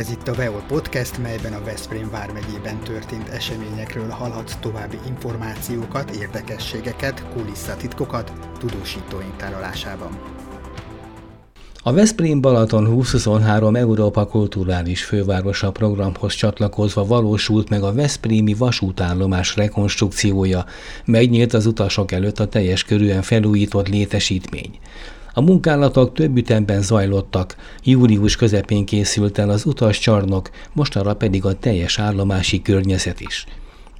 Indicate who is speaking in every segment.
Speaker 1: Ez itt a Veol Podcast, melyben a Veszprém vármegyében történt eseményekről hallhatsz további információkat, érdekességeket, kulisszatitkokat tudósítóink tárolásában.
Speaker 2: A Veszprém Balaton 2023 Európa Kulturális Fővárosa programhoz csatlakozva valósult meg a Veszprémi vasútállomás rekonstrukciója, megnyílt az utasok előtt a teljes körűen felújított létesítmény. A munkálatok több ütemben zajlottak, július közepén készült el az utascsarnok, mostanra pedig a teljes állomási környezet is.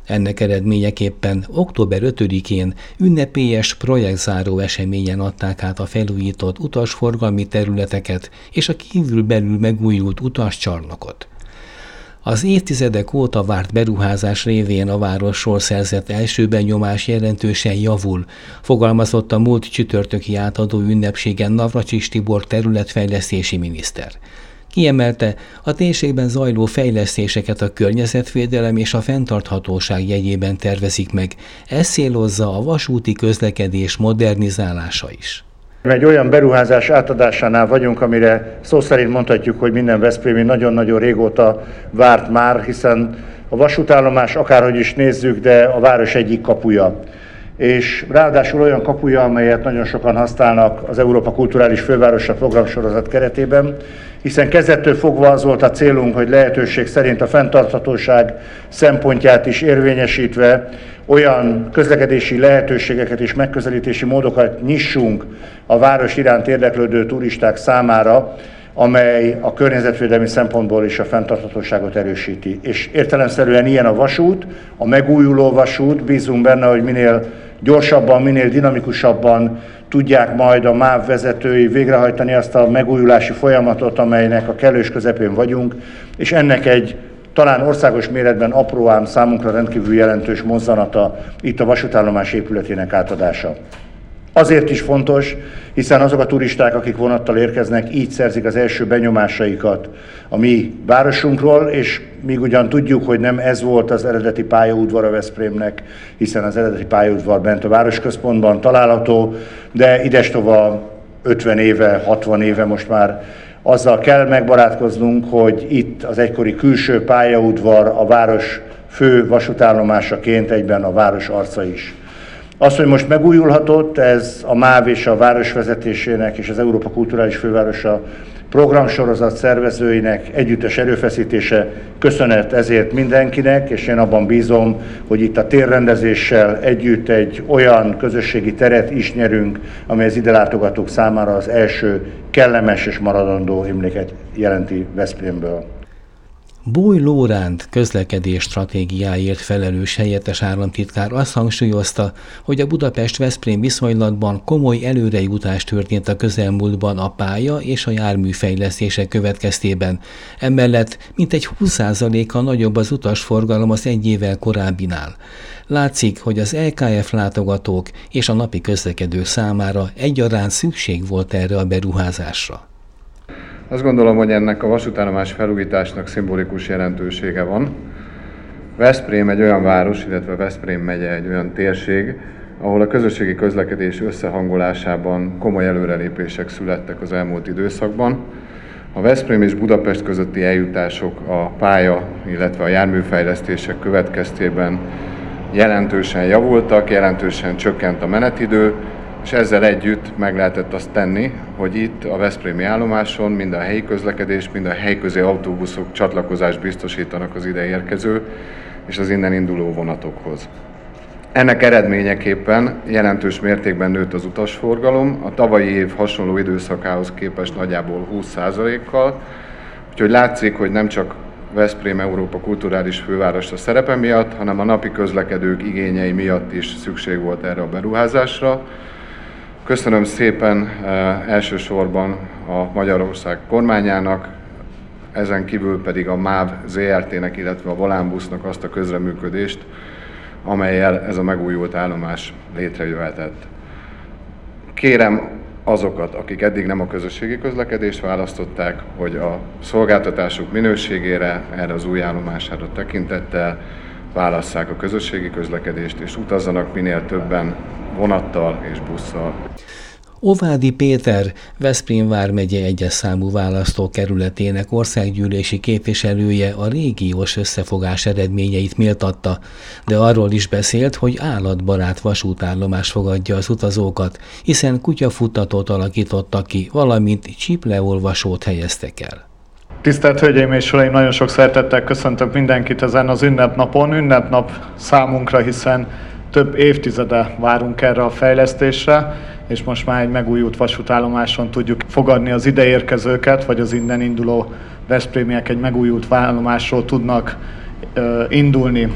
Speaker 2: Ennek eredményeképpen október 5-én ünnepélyes projektzáró eseményen adták át a felújított utasforgalmi területeket és a kívülbelül megújult utascsarnokot. Az évtizedek óta várt beruházás révén a városról szerzett első benyomás jelentősen javul, fogalmazott a múlt csütörtöki átadó ünnepségen Navracsis Tibor területfejlesztési miniszter. Kiemelte, a térségben zajló fejlesztéseket a környezetvédelem és a fenntarthatóság jegyében tervezik meg, ez célozza a vasúti közlekedés modernizálása is.
Speaker 3: Egy olyan beruházás átadásánál vagyunk, amire szó szerint mondhatjuk, hogy minden Veszprémi nagyon-nagyon régóta várt már, hiszen a vasútállomás akárhogy is nézzük, de a város egyik kapuja. És ráadásul olyan kapuja, amelyet nagyon sokan használnak az Európa Kulturális Fővárosa programsorozat keretében, hiszen kezdettől fogva az volt a célunk, hogy lehetőség szerint a fenntarthatóság szempontját is érvényesítve olyan közlekedési lehetőségeket és megközelítési módokat nyissunk a város iránt érdeklődő turisták számára, amely a környezetvédelmi szempontból is a fenntarthatóságot erősíti. És értelemszerűen ilyen a vasút, a megújuló vasút, bízunk benne, hogy minél gyorsabban, minél dinamikusabban tudják majd a MÁV vezetői végrehajtani azt a megújulási folyamatot, amelynek a kellős közepén vagyunk, és ennek egy talán országos méretben apró ám számunkra rendkívül jelentős mozzanata itt a vasútállomás épületének átadása. Azért is fontos, hiszen azok a turisták, akik vonattal érkeznek, így szerzik az első benyomásaikat a mi városunkról, és míg ugyan tudjuk, hogy nem ez volt az eredeti pályaudvar a Veszprémnek, hiszen az eredeti pályaudvar bent a városközpontban található, de idestova 50 éve, 60 éve most már azzal kell megbarátkoznunk, hogy itt az egykori külső pályaudvar a város fő vasútállomásaként egyben a város arca is. Az, hogy most megújulhatott, ez a MÁV és a városvezetésének és az Európa Kulturális Fővárosa programsorozat szervezőinek együttes erőfeszítése. Köszönet ezért mindenkinek, és én abban bízom, hogy itt a térrendezéssel együtt egy olyan közösségi teret is nyerünk, amely az ide látogatók számára az első kellemes és maradandó emléket jelenti Veszprémből.
Speaker 2: Búj Lóránt közlekedés stratégiáért felelős helyettes államtitkár azt hangsúlyozta, hogy a Budapest-Veszprém viszonylatban komoly előrejutás történt a közelmúltban a pálya és a járműfejlesztések következtében. Emellett mintegy 20%-a nagyobb az utasforgalom az egy évvel korábbinál. Látszik, hogy az LKF látogatók és a napi közlekedők számára egyaránt szükség volt erre a beruházásra.
Speaker 4: Azt gondolom, hogy ennek a vasútállomás felújításnak szimbolikus jelentősége van. Veszprém egy olyan város, illetve Veszprém megye egy olyan térség, ahol a közösségi közlekedés összehangolásában komoly előrelépések születtek az elmúlt időszakban. A Veszprém és Budapest közötti eljutások a pálya, illetve a járműfejlesztések következtében jelentősen javultak, jelentősen csökkent a menetidő, és ezzel együtt meg lehetett azt tenni, hogy itt a Veszprémi állomáson mind a helyi közlekedés, mind a helyközi autóbuszok csatlakozást biztosítanak az ide érkező és az innen induló vonatokhoz. Ennek eredményeképpen jelentős mértékben nőtt az utasforgalom, a tavalyi év hasonló időszakához képest nagyjából 20%-kal, úgyhogy látszik, hogy nem csak Veszprém Európa kulturális fővárosa szerepe miatt, hanem a napi közlekedők igényei miatt is szükség volt erre a beruházásra. Köszönöm szépen eh, elsősorban a Magyarország kormányának, ezen kívül pedig a MÁV ZRT-nek, illetve a Volánbusznak azt a közreműködést, amelyel ez a megújult állomás létrejöhetett. Kérem azokat, akik eddig nem a közösségi közlekedést választották, hogy a szolgáltatásuk minőségére, erre az új állomására tekintettel válasszák a közösségi közlekedést, és utazzanak minél többen vonattal és busszal.
Speaker 2: Ovádi Péter, Veszprém vármegye egyes számú választókerületének országgyűlési képviselője a régiós összefogás eredményeit méltatta, de arról is beszélt, hogy állatbarát vasútállomás fogadja az utazókat, hiszen kutyafuttatót alakítottak ki, valamint csipleolvasót helyeztek el.
Speaker 5: Tisztelt Hölgyeim és Uraim, nagyon sok szeretettel köszöntök mindenkit ezen az ünnepnapon. Ünnepnap számunkra, hiszen több évtizede várunk erre a fejlesztésre, és most már egy megújult vasútállomáson tudjuk fogadni az ideérkezőket, vagy az innen induló Veszprémiek egy megújult állomásról tudnak indulni.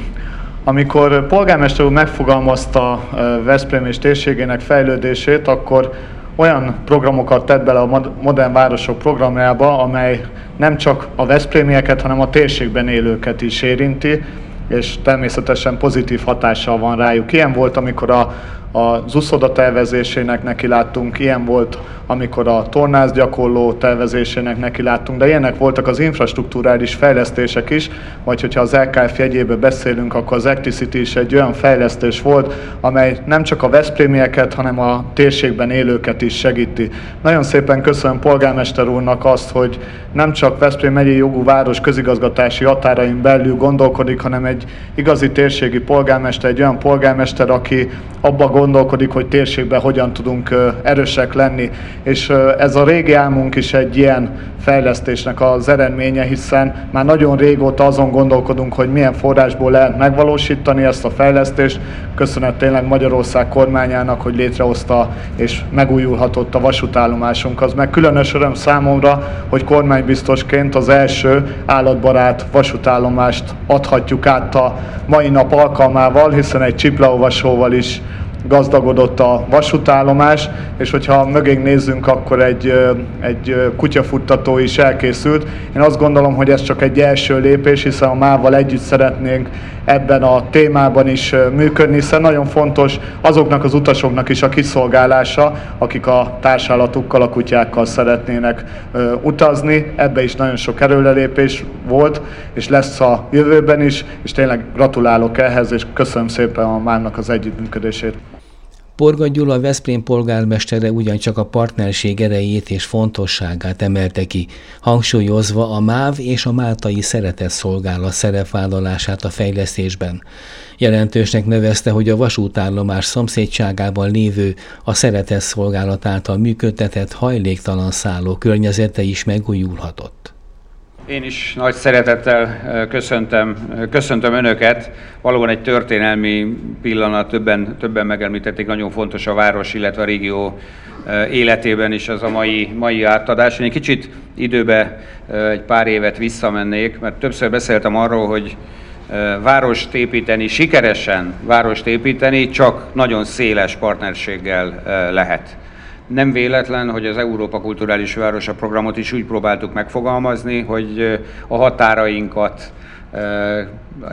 Speaker 5: Amikor polgármester úr megfogalmazta Veszprém és térségének fejlődését, akkor olyan programokat tett bele a Modern Városok programjába, amely nem csak a Veszprémieket, hanem a térségben élőket is érinti, és természetesen pozitív hatással van rájuk. Ilyen volt, amikor a, az uszoda tervezésének neki láttunk, ilyen volt, amikor a tornász gyakorló tervezésének neki láttunk, de ilyenek voltak az infrastruktúrális fejlesztések is, vagy hogyha az LKF jegyébe beszélünk, akkor az Acticity is egy olyan fejlesztés volt, amely nem csak a Veszprémieket, hanem a térségben élőket is segíti. Nagyon szépen köszönöm polgármester úrnak azt, hogy nem csak Veszprém megyei jogú város közigazgatási határain belül gondolkodik, hanem egy igazi térségi polgármester, egy olyan polgármester, aki abba gondolkodik, hogy térségben hogyan tudunk erősek lenni. És ez a régi álmunk is egy ilyen fejlesztésnek az eredménye, hiszen már nagyon régóta azon gondolkodunk, hogy milyen forrásból lehet megvalósítani ezt a fejlesztést. Köszönet tényleg Magyarország kormányának, hogy létrehozta és megújulhatott a vasútállomásunk. Az meg különös öröm számomra, hogy kormánybiztosként az első állatbarát vasútállomást adhatjuk át a mai nap alkalmával, hiszen egy csiplaolvasóval is gazdagodott a vasútállomás, és hogyha mögénk nézzünk, akkor egy, egy kutyafuttató is elkészült. Én azt gondolom, hogy ez csak egy első lépés, hiszen a mával együtt szeretnénk ebben a témában is működni, hiszen nagyon fontos azoknak az utasoknak is a kiszolgálása, akik a társállatukkal, a kutyákkal szeretnének utazni. Ebbe is nagyon sok erőlelépés volt, és lesz a jövőben is, és tényleg gratulálok ehhez, és köszönöm szépen a Márnak az együttműködését.
Speaker 2: Porga Gyula Veszprém polgármestere ugyancsak a partnerség erejét és fontosságát emelte ki, hangsúlyozva a MÁV és a Máltai Szeretett Szolgálat szerepvállalását a fejlesztésben. Jelentősnek nevezte, hogy a vasútállomás szomszédságában lévő a Szeretett Szolgálat által működtetett hajléktalan szálló környezete is megújulhatott.
Speaker 6: Én is nagy szeretettel köszöntöm, köszöntöm Önöket. Valóban egy történelmi pillanat, többen, többen megemlítették, nagyon fontos a város, illetve a régió életében is az a mai, mai átadás. Én egy kicsit időbe egy pár évet visszamennék, mert többször beszéltem arról, hogy várost építeni, sikeresen várost építeni csak nagyon széles partnerséggel lehet. Nem véletlen, hogy az Európa Kulturális Városa programot is úgy próbáltuk megfogalmazni, hogy a határainkat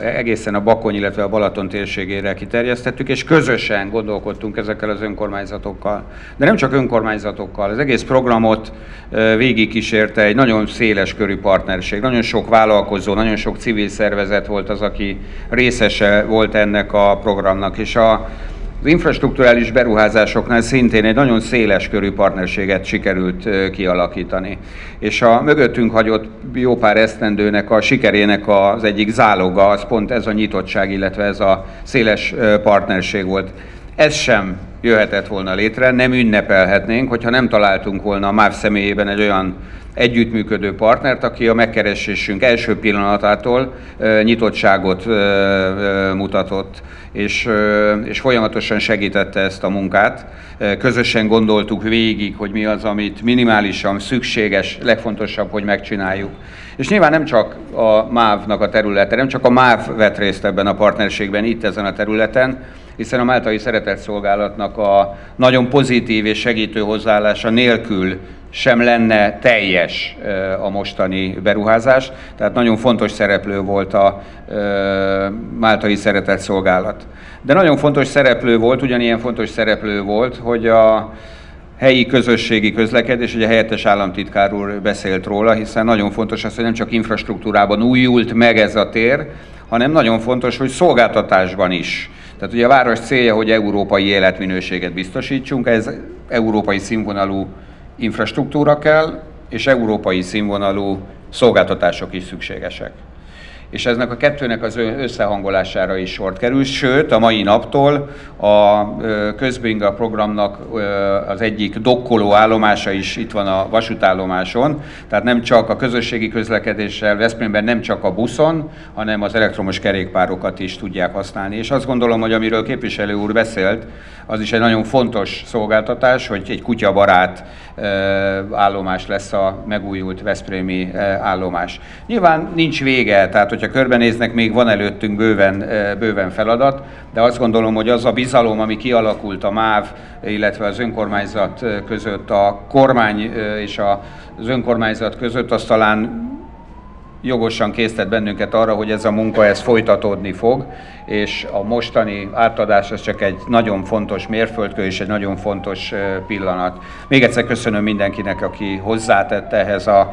Speaker 6: egészen a Bakony, illetve a Balaton térségére kiterjesztettük, és közösen gondolkodtunk ezekkel az önkormányzatokkal. De nem csak önkormányzatokkal, az egész programot végigkísérte egy nagyon széles körű partnerség. Nagyon sok vállalkozó, nagyon sok civil szervezet volt az, aki részese volt ennek a programnak, és a az infrastruktúrális beruházásoknál szintén egy nagyon széles körű partnerséget sikerült kialakítani. És a mögöttünk hagyott jó pár esztendőnek a sikerének az egyik záloga, az pont ez a nyitottság, illetve ez a széles partnerség volt. Ez sem jöhetett volna létre, nem ünnepelhetnénk, hogyha nem találtunk volna a MÁV személyében egy olyan együttműködő partnert, aki a megkeresésünk első pillanatától nyitottságot mutatott, és, és folyamatosan segítette ezt a munkát. Közösen gondoltuk végig, hogy mi az, amit minimálisan szükséges, legfontosabb, hogy megcsináljuk. És nyilván nem csak a MÁV-nak a területe, nem csak a MÁV vett részt ebben a partnerségben, itt ezen a területen, hiszen a Máltai Szeretetszolgálatnak a nagyon pozitív és segítő hozzáállása nélkül sem lenne teljes a mostani beruházás. Tehát nagyon fontos szereplő volt a Máltai Szeretett Szolgálat. De nagyon fontos szereplő volt, ugyanilyen fontos szereplő volt, hogy a helyi közösségi közlekedés, ugye a helyettes államtitkár úr beszélt róla, hiszen nagyon fontos az, hogy nem csak infrastruktúrában újult meg ez a tér, hanem nagyon fontos, hogy szolgáltatásban is Tehát ugye a város célja, hogy európai életminőséget biztosítsunk, ez európai színvonalú infrastruktúra kell, és európai színvonalú szolgáltatások is szükségesek és eznek a kettőnek az összehangolására is sort kerül, sőt a mai naptól a közbinga programnak az egyik dokkoló állomása is itt van a vasútállomáson, tehát nem csak a közösségi közlekedéssel Veszprémben nem csak a buszon, hanem az elektromos kerékpárokat is tudják használni. És azt gondolom, hogy amiről képviselő úr beszélt, az is egy nagyon fontos szolgáltatás, hogy egy kutyabarát állomás lesz a megújult Veszprémi állomás. Nyilván nincs vége, tehát hogyha körbenéznek, még van előttünk bőven, bőven feladat, de azt gondolom, hogy az a bizalom, ami kialakult a MÁV, illetve az önkormányzat között, a kormány és az önkormányzat között, az talán jogosan késztet bennünket arra, hogy ez a munka ez folytatódni fog, és a mostani átadás az csak egy nagyon fontos mérföldkő és egy nagyon fontos pillanat. Még egyszer köszönöm mindenkinek, aki hozzátett ehhez a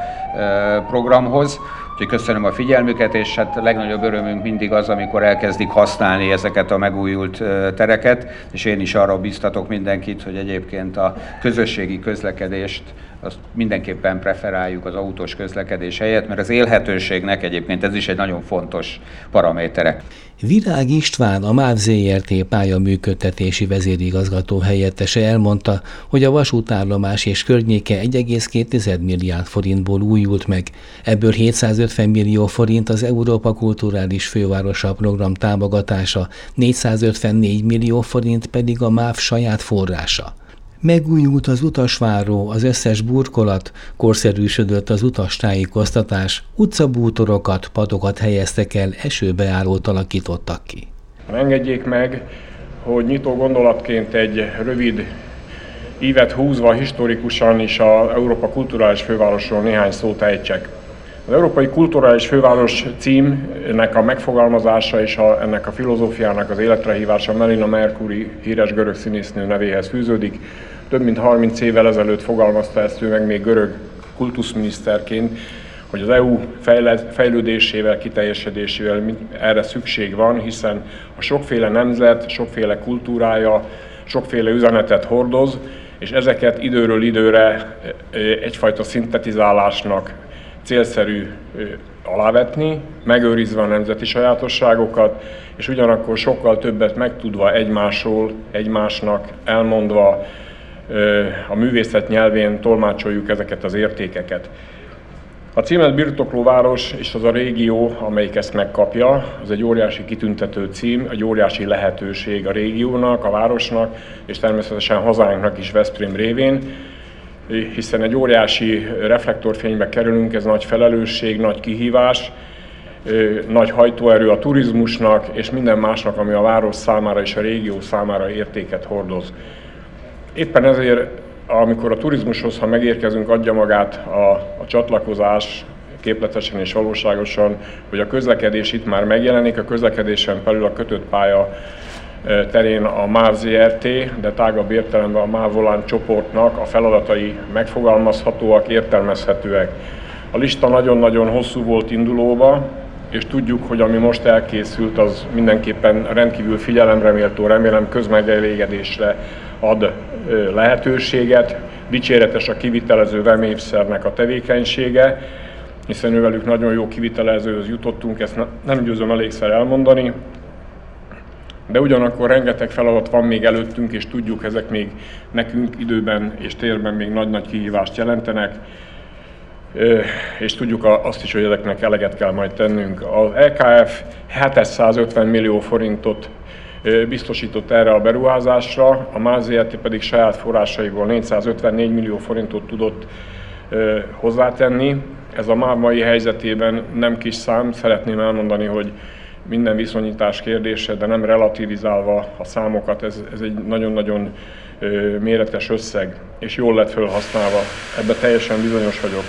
Speaker 6: programhoz. Úgyhogy köszönöm a figyelmüket, és hát a legnagyobb örömünk mindig az, amikor elkezdik használni ezeket a megújult tereket, és én is arra biztatok mindenkit, hogy egyébként a közösségi közlekedést azt mindenképpen preferáljuk az autós közlekedés helyett, mert az élhetőségnek egyébként ez is egy nagyon fontos paramétere.
Speaker 2: Virág István, a MÁV ZRT működtetési vezérigazgató helyettese elmondta, hogy a vasútállomás és környéke 1,2 milliárd forintból újult meg, ebből 750 millió forint az Európa Kulturális Fővárosa program támogatása, 454 millió forint pedig a MÁV saját forrása. Megújult az utasváró, az összes burkolat, korszerűsödött az utastájékoztatás, utcabútorokat, padokat helyeztek el, esőbeállót alakítottak ki.
Speaker 7: Engedjék meg, hogy nyitó gondolatként egy rövid ívet húzva historikusan is a Európa Kulturális Fővárosról néhány szót ejtsek. Az Európai Kulturális Főváros címnek a megfogalmazása és a, ennek a filozófiának az életrehívása Melina Mercury híres görög színésznő nevéhez fűződik. Több mint 30 évvel ezelőtt fogalmazta ezt ő meg még görög kultuszminiszterként, hogy az EU fejlődésével, kiteljesedésével erre szükség van, hiszen a sokféle nemzet, sokféle kultúrája, sokféle üzenetet hordoz, és ezeket időről időre egyfajta szintetizálásnak célszerű alávetni, megőrizve a nemzeti sajátosságokat, és ugyanakkor sokkal többet megtudva egymásról, egymásnak elmondva a művészet nyelvén tolmácsoljuk ezeket az értékeket. A címet birtokló város és az a régió, amelyik ezt megkapja, az egy óriási kitüntető cím, egy óriási lehetőség a régiónak, a városnak, és természetesen hazánknak is Veszprém révén, hiszen egy óriási reflektorfénybe kerülünk, ez nagy felelősség, nagy kihívás, nagy hajtóerő a turizmusnak és minden másnak, ami a város számára és a régió számára értéket hordoz. Éppen ezért, amikor a turizmushoz, ha megérkezünk, adja magát a, a csatlakozás képletesen és valóságosan, hogy a közlekedés itt már megjelenik, a közlekedésen belül a kötött pálya terén a MÁV ZRT, de tágabb értelemben a MÁV Volán csoportnak a feladatai megfogalmazhatóak, értelmezhetőek. A lista nagyon-nagyon hosszú volt indulóba, és tudjuk, hogy ami most elkészült, az mindenképpen rendkívül figyelemre méltó, remélem közmegelégedésre ad lehetőséget. Dicséretes a kivitelező remévszernek a tevékenysége, hiszen ővelük nagyon jó kivitelezőhöz jutottunk, ezt nem győzöm elégszer elmondani, de ugyanakkor rengeteg feladat van még előttünk, és tudjuk, ezek még nekünk időben és térben még nagy-nagy kihívást jelentenek, és tudjuk azt is, hogy ezeknek eleget kell majd tennünk. Az LKF 750 millió forintot biztosított erre a beruházásra, a MÁZIAT pedig saját forrásaiból 454 millió forintot tudott hozzátenni. Ez a MÁV mai helyzetében nem kis szám, szeretném elmondani, hogy minden viszonyítás kérdése, de nem relativizálva a számokat, ez, ez egy nagyon-nagyon méretes összeg, és jól lett felhasználva. Ebben teljesen bizonyos vagyok.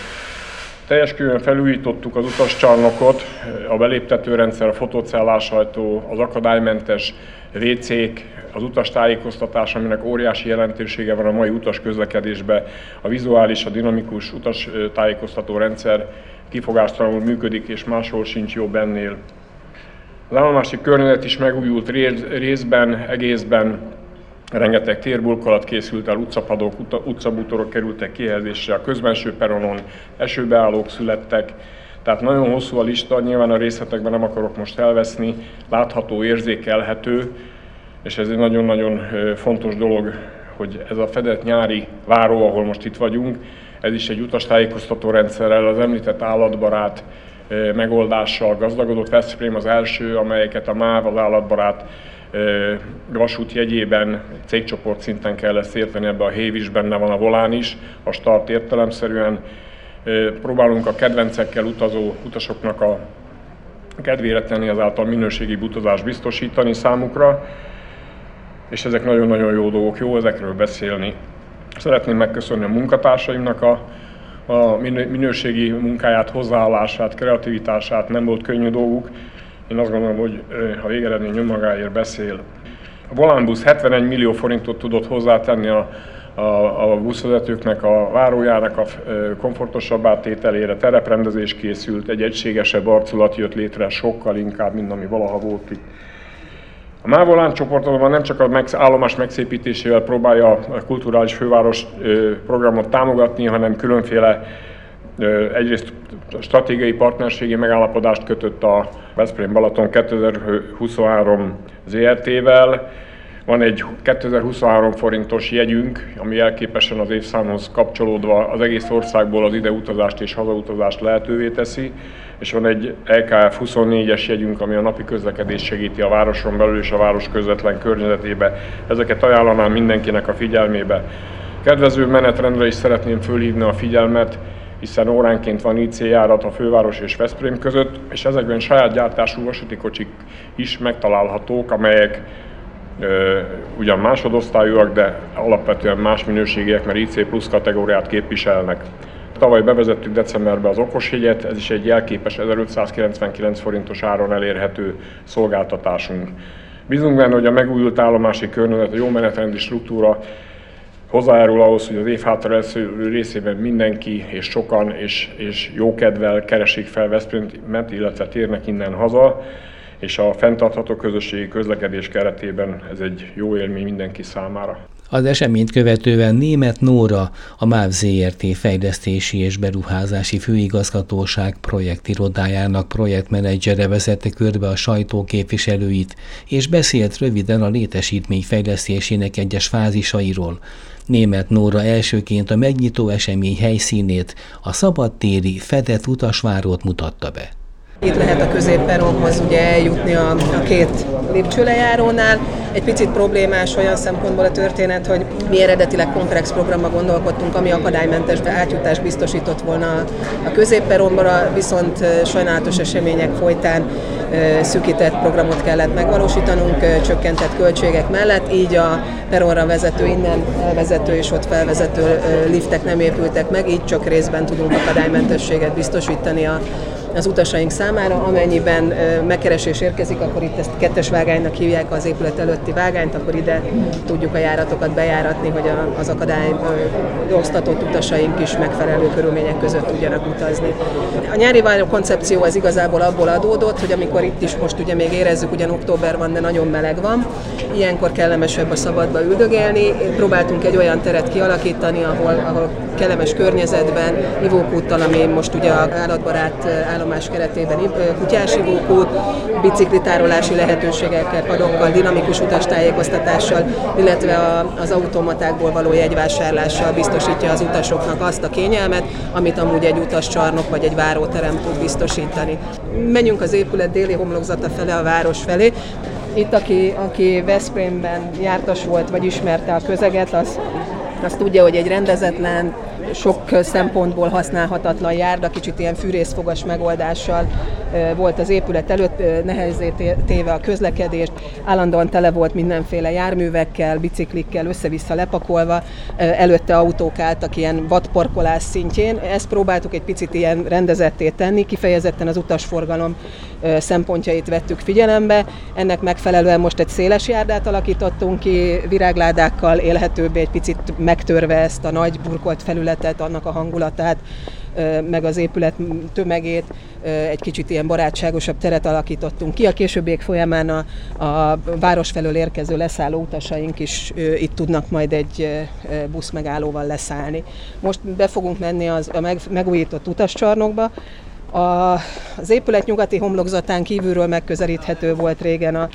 Speaker 7: Teljes körűen felújítottuk az utascsarnokot, a beléptetőrendszer, a fotócellásajtó, az akadálymentes WC-k, az utastájékoztatás, aminek óriási jelentősége van a mai utas közlekedésben, a vizuális, a dinamikus utastájékoztató rendszer kifogástalanul működik, és máshol sincs jobb ennél. Az állomási környezet is megújult részben, egészben, rengeteg térburkolat készült el, utcapadok, utcabútorok kerültek kihelyezésre, a közbenső peronon esőbeállók születtek, tehát nagyon hosszú a lista, nyilván a részletekben nem akarok most elveszni, látható, érzékelhető, és ez egy nagyon-nagyon fontos dolog, hogy ez a fedett nyári váró, ahol most itt vagyunk, ez is egy utastájékoztató rendszerrel, az említett állatbarát megoldással gazdagodott. Veszprém az első, amelyeket a MÁV, az állatbarát vasút jegyében cégcsoport szinten kell ezt érteni, ebbe a hév is benne van, a volán is, a start értelemszerűen. Próbálunk a kedvencekkel utazó utasoknak a kedvére tenni, azáltal minőségi utazást biztosítani számukra, és ezek nagyon-nagyon jó dolgok, jó ezekről beszélni. Szeretném megköszönni a munkatársaimnak a, a minőségi munkáját, hozzáállását, kreativitását, nem volt könnyű dolguk. Én azt gondolom, hogy a végeredmény önmagáért beszél. A Volánbusz 71 millió forintot tudott hozzátenni a, a, a buszvezetőknek, a várójának a komfortosabb átételére, tereprendezés készült, egy egységesebb arculat jött létre, sokkal inkább, mint ami valaha volt itt. A Mávolán csoport azonban nem csak a állomás megszépítésével próbálja a kulturális főváros programot támogatni, hanem különféle egyrészt stratégiai partnerségi megállapodást kötött a Veszprém Balaton 2023 ZRT-vel, van egy 2023 forintos jegyünk, ami elképesen az évszámhoz kapcsolódva az egész országból az ide utazást és hazautazást lehetővé teszi, és van egy EKF 24-es jegyünk, ami a napi közlekedést segíti a városon belül és a város közvetlen környezetébe. Ezeket ajánlanám mindenkinek a figyelmébe. Kedvező menetrendre is szeretném fölhívni a figyelmet, hiszen óránként van IC járat a főváros és Veszprém között, és ezekben saját gyártású vasúti kocsik is megtalálhatók, amelyek ugyan másodosztályúak, de alapvetően más minőségiek, mert IC plusz kategóriát képviselnek. Tavaly bevezettük decemberben az okosjegyet, ez is egy jelképes 1599 forintos áron elérhető szolgáltatásunk. Bízunk benne, hogy a megújult állomási környezet, a jó menetrendi struktúra hozzájárul ahhoz, hogy az év hátra részében mindenki és sokan és, és jókedvel keresik fel Veszprémet, illetve térnek innen haza és a fenntartható közösségi közlekedés keretében ez egy jó élmény mindenki számára.
Speaker 2: Az eseményt követően német Nóra, a MÁV ZRT fejlesztési és beruházási főigazgatóság projektirodájának projektmenedzsere vezette körbe a sajtó képviselőit, és beszélt röviden a létesítmény fejlesztésének egyes fázisairól. Német Nóra elsőként a megnyitó esemény helyszínét, a szabadtéri fedett utasvárót mutatta be.
Speaker 8: Itt lehet a középperonhoz ugye eljutni a, a két lépcsőlejárónál. Egy picit problémás olyan szempontból a történet, hogy mi eredetileg komplex programba gondolkodtunk, ami akadálymentes átjutást biztosított volna a középperonba, viszont sajnálatos események folytán szűkített programot kellett megvalósítanunk, csökkentett költségek mellett, így a peronra vezető, innen elvezető és ott felvezető liftek nem épültek meg, így csak részben tudunk akadálymentességet biztosítani a az utasaink számára. Amennyiben megkeresés érkezik, akkor itt ezt kettes vágánynak hívják az épület előtti vágányt, akkor ide tudjuk a járatokat bejáratni, hogy az akadály osztatott utasaink is megfelelő körülmények között tudjanak utazni. A nyári váró koncepció az igazából abból adódott, hogy amikor itt is most ugye még érezzük, ugyan október van, de nagyon meleg van, ilyenkor kellemesebb a szabadba üldögélni. Próbáltunk egy olyan teret kialakítani, ahol, ahol kellemes környezetben, ivókúttal, ami most ugye a állatbarát állomás keretében kutyás ivókút, biciklitárolási lehetőségekkel, padokkal, dinamikus utastájékoztatással, illetve az automatákból való jegyvásárlással biztosítja az utasoknak azt a kényelmet, amit amúgy egy utascsarnok vagy egy váróterem tud biztosítani. Menjünk az épület déli homlokzata fele, a város felé. Itt, aki, aki Veszprémben jártas volt, vagy ismerte a közeget, az, az tudja, hogy egy rendezetlen, sok szempontból használhatatlan járda, kicsit ilyen fűrészfogas megoldással volt az épület előtt, nehezé téve a közlekedést, állandóan tele volt mindenféle járművekkel, biciklikkel össze-vissza lepakolva, előtte autók álltak ilyen vadparkolás szintjén. Ezt próbáltuk egy picit ilyen rendezetté tenni, kifejezetten az utasforgalom szempontjait vettük figyelembe. Ennek megfelelően most egy széles járdát alakítottunk ki, virágládákkal élhetőbbé, egy picit megtörve ezt a nagy burkolt felületet, annak a hangulatát, meg az épület tömegét egy kicsit ilyen barátságosabb teret alakítottunk ki. A későbbiek folyamán a, a város felől érkező leszálló utasaink is itt tudnak majd egy busz megállóval leszállni. Most be fogunk menni az, a meg, megújított utascsarnokba, a, az épület nyugati homlokzatán kívülről megközelíthető volt régen a,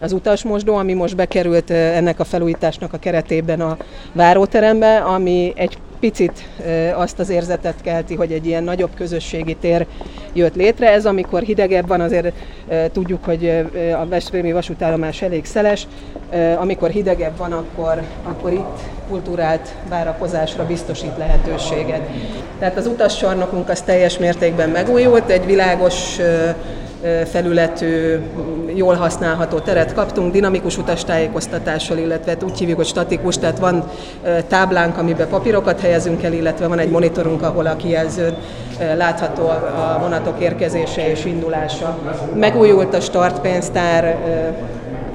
Speaker 8: az utasmosdó, ami most bekerült ennek a felújításnak a keretében a váróterembe, ami egy picit azt az érzetet kelti, hogy egy ilyen nagyobb közösségi tér jött létre. Ez amikor hidegebb van, azért tudjuk, hogy a Veszprémi vasútállomás elég szeles. Amikor hidegebb van, akkor, akkor itt kultúrált várakozásra biztosít lehetőséget. Tehát az utascsarnokunk az teljes mértékben megújult, egy világos felületű, jól használható teret kaptunk, dinamikus utastájékoztatással, illetve hát úgy hívjuk, hogy statikus, tehát van táblánk, amiben papírokat helyezünk el, illetve van egy monitorunk, ahol a kijelzőn látható a vonatok érkezése és indulása. Megújult a startpénztár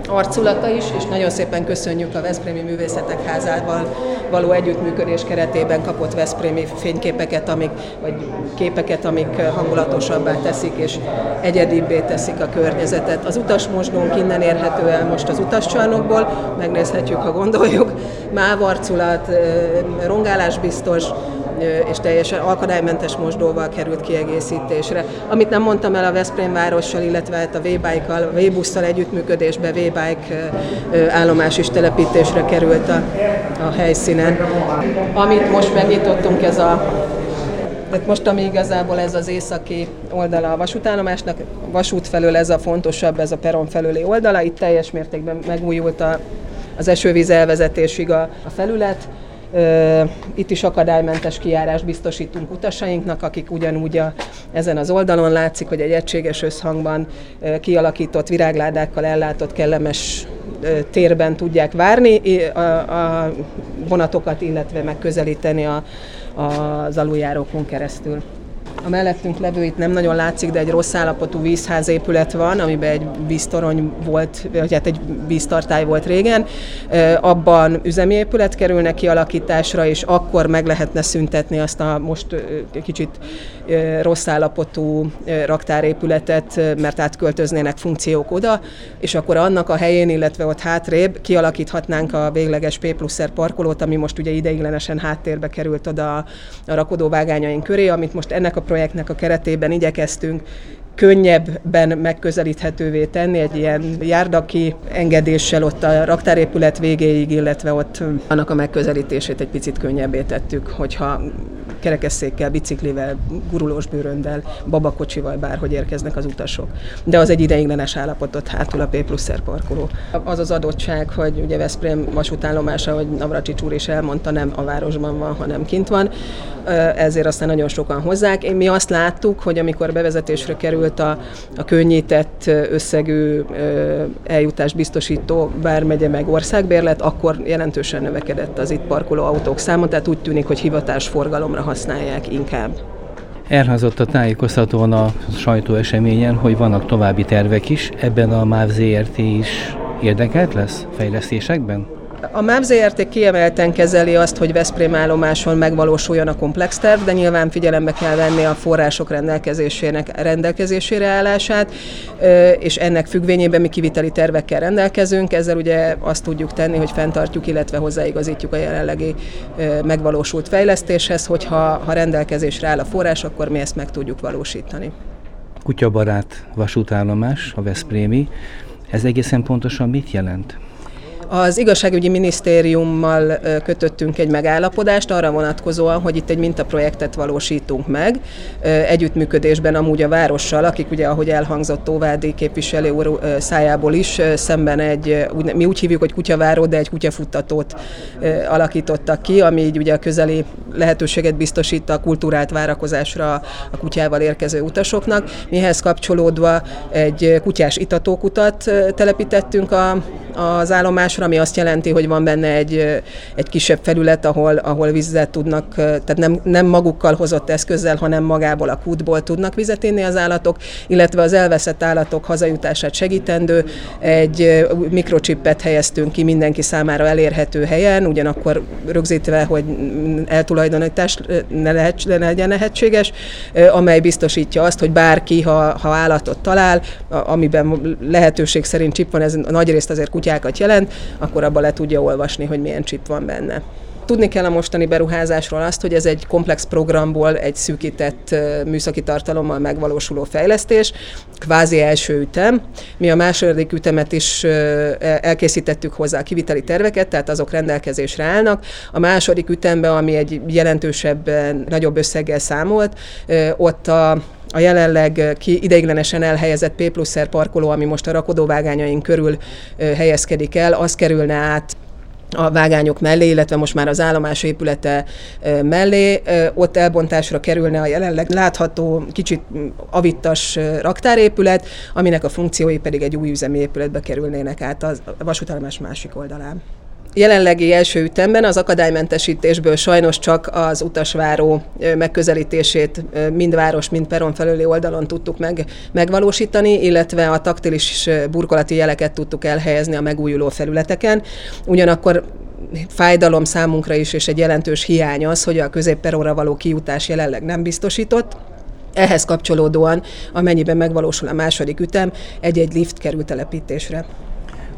Speaker 8: arculata is, és nagyon szépen köszönjük a Veszprémi Művészetek Házával való együttműködés keretében kapott Veszprémi fényképeket, amik, vagy képeket, amik hangulatosabbá teszik és egyedibbé teszik a környezetet. Az utasmosdónk innen érhető el most az utascsarnokból, megnézhetjük, ha gondoljuk. Mávarculat, rongálásbiztos, és teljesen alkadálymentes mosdóval került kiegészítésre. Amit nem mondtam el a Veszprém várossal, illetve hát a V-Bike-kal, a V-busszal együttműködésbe V-Bike állomás is telepítésre került a, a helyszínen. Amit most megnyitottunk, ez a tehát most, ami igazából ez az északi oldala a vasútállomásnak, vasút felől ez a fontosabb, ez a peron felüli oldala, itt teljes mértékben megújult a, az esővíz elvezetésig a, a felület, itt is akadálymentes kijárás biztosítunk utasainknak, akik ugyanúgy a, ezen az oldalon látszik, hogy egy egységes összhangban kialakított virágládákkal ellátott kellemes térben tudják várni a, a vonatokat, illetve megközelíteni a, az aluljárókon keresztül. A mellettünk levő itt nem nagyon látszik, de egy rossz állapotú vízházépület van, amiben egy víztorony volt, vagy hát egy víztartály volt régen. Abban üzemi épület kerülne kialakításra, és akkor meg lehetne szüntetni azt a most kicsit rossz állapotú raktárépületet, mert átköltöznének funkciók oda, és akkor annak a helyén, illetve ott hátrébb kialakíthatnánk a végleges P pluszer parkolót, ami most ugye ideiglenesen háttérbe került oda a rakodóvágányaink köré, amit most ennek a projektnek a keretében igyekeztünk könnyebben megközelíthetővé tenni egy ilyen járdaki engedéssel ott a raktárépület végéig, illetve ott annak a megközelítését egy picit könnyebbé tettük, hogyha kerekesszékkel, biciklivel, gurulós bőröndel, babakocsival bárhogy érkeznek az utasok. De az egy ideiglenes állapotot hátul a P pluszer parkoló. Az az adottság, hogy ugye Veszprém vasútállomása, hogy Navracsics úr is elmondta, nem a városban van, hanem kint van, ezért aztán nagyon sokan hozzák. Mi azt láttuk, hogy amikor bevezetésre került a, a könnyített összegű eljutás biztosító bármegye meg országbérlet, akkor jelentősen növekedett az itt parkoló autók száma, tehát úgy tűnik, hogy hivatás forgalomra használják inkább.
Speaker 2: Elhangzott a tájékoztatón a sajtóeseményen, hogy vannak további tervek is, ebben a MÁV ZRT is érdekelt lesz fejlesztésekben?
Speaker 8: A MÁV ZRT kiemelten kezeli azt, hogy Veszprém állomáson megvalósuljon a komplex terv, de nyilván figyelembe kell venni a források rendelkezésének rendelkezésére állását, és ennek függvényében mi kiviteli tervekkel rendelkezünk. Ezzel ugye azt tudjuk tenni, hogy fenntartjuk, illetve hozzáigazítjuk a jelenlegi megvalósult fejlesztéshez, hogyha ha rendelkezésre áll a forrás, akkor mi ezt meg tudjuk valósítani.
Speaker 2: Kutyabarát vasútállomás, a Veszprémi. Ez egészen pontosan mit jelent?
Speaker 8: Az igazságügyi minisztériummal kötöttünk egy megállapodást arra vonatkozóan, hogy itt egy mintaprojektet valósítunk meg, együttműködésben amúgy a várossal, akik ugye, ahogy elhangzott Óvádi képviselő úr szájából is, szemben egy, mi úgy hívjuk, hogy kutyaváró, de egy kutyafuttatót alakítottak ki, ami így ugye a közeli lehetőséget biztosít a kultúrált várakozásra a kutyával érkező utasoknak. Mihez kapcsolódva egy kutyás itatókutat telepítettünk a, az állomás állomásra, ami azt jelenti, hogy van benne egy, egy kisebb felület, ahol, ahol vizet tudnak, tehát nem, nem magukkal hozott eszközzel, hanem magából a kútból tudnak vizet inni az állatok, illetve az elveszett állatok hazajutását segítendő egy mikrocsipet helyeztünk ki mindenki számára elérhető helyen, ugyanakkor rögzítve, hogy eltulajdonítás ne, lehet, ne legyen lehetséges, amely biztosítja azt, hogy bárki, ha, ha állatot talál, amiben lehetőség szerint csip van, ez nagy részt azért kutyákat jelent, akkor abban le tudja olvasni, hogy milyen csip van benne. Tudni kell a mostani beruházásról azt, hogy ez egy komplex programból egy szűkített műszaki tartalommal megvalósuló fejlesztés, kvázi első ütem. Mi a második ütemet is elkészítettük hozzá a kiviteli terveket, tehát azok rendelkezésre állnak. A második ütemben, ami egy jelentősebb, nagyobb összeggel számolt, ott a a jelenleg ki ideiglenesen elhelyezett P plusz parkoló, ami most a rakodóvágányaink körül helyezkedik el, az kerülne át a vágányok mellé, illetve most már az állomás épülete mellé. Ott elbontásra kerülne a jelenleg látható, kicsit avittas raktárépület, aminek a funkciói pedig egy új üzemi épületbe kerülnének át a vasútállomás másik oldalán jelenlegi első ütemben az akadálymentesítésből sajnos csak az utasváró megközelítését mind város, mind peron felüli oldalon tudtuk meg, megvalósítani, illetve a taktilis burkolati jeleket tudtuk elhelyezni a megújuló felületeken. Ugyanakkor fájdalom számunkra is, és egy jelentős hiány az, hogy a középperonra való kijutás jelenleg nem biztosított, ehhez kapcsolódóan, amennyiben megvalósul a második ütem, egy-egy lift kerül telepítésre.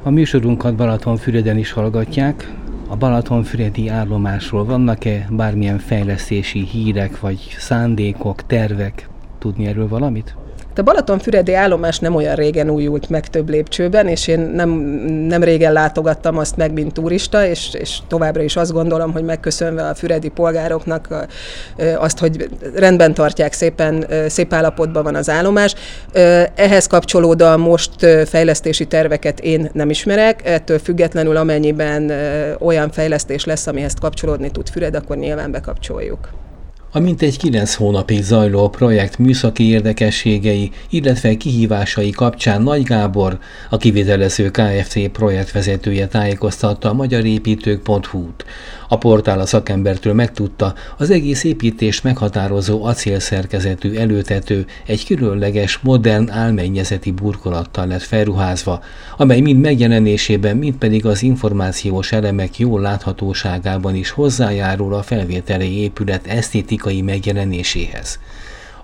Speaker 2: A műsorunkat Balatonfüreden is hallgatják. A Balatonfüredi állomásról vannak-e bármilyen fejlesztési hírek, vagy szándékok, tervek? Tudni erről valamit?
Speaker 8: A Balatonfüredi állomás nem olyan régen újult meg több lépcsőben, és én nem, nem régen látogattam azt meg, mint turista, és, és továbbra is azt gondolom, hogy megköszönve a füredi polgároknak azt, hogy rendben tartják szépen, szép állapotban van az állomás. Ehhez kapcsolódóan most fejlesztési terveket én nem ismerek, ettől függetlenül amennyiben olyan fejlesztés lesz, amihez kapcsolódni tud Füred, akkor nyilván bekapcsoljuk.
Speaker 2: A mintegy kilenc hónapig zajló projekt műszaki érdekességei, illetve kihívásai kapcsán Nagy Gábor, a kivitelező KFC projektvezetője tájékoztatta a magyarépítők.hu-t. A portál a szakembertől megtudta, az egész építés meghatározó acélszerkezetű előtető egy különleges, modern álmennyezeti burkolattal lett felruházva, amely mind megjelenésében, mind pedig az információs elemek jól láthatóságában is hozzájárul a felvételi épület esztétikai megjelenéséhez.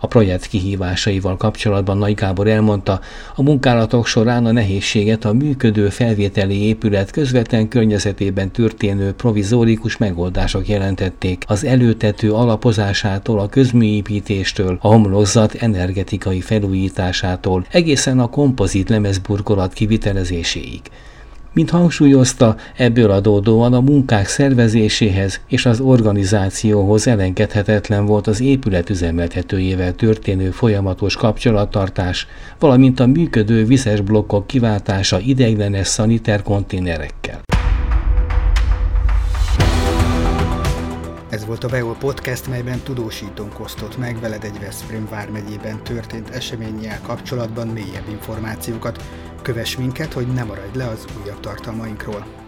Speaker 2: A projekt kihívásaival kapcsolatban Nagy Gábor elmondta, a munkálatok során a nehézséget a működő felvételi épület közvetlen környezetében történő provizórikus megoldások jelentették az előtető alapozásától, a közműépítéstől, a homlokzat energetikai felújításától, egészen a kompozit lemezburkolat kivitelezéséig. Mint hangsúlyozta, ebből adódóan a munkák szervezéséhez és az organizációhoz elengedhetetlen volt az épület üzemeltetőjével történő folyamatos kapcsolattartás, valamint a működő vizes blokkok kiváltása ideiglenes szaniter konténerekkel.
Speaker 1: Ez volt a VEO Podcast, melyben tudósítónk osztott meg veled egy Veszprém vármegyében történt eseménnyel kapcsolatban mélyebb információkat. Kövess minket, hogy ne maradj le az újabb tartalmainkról.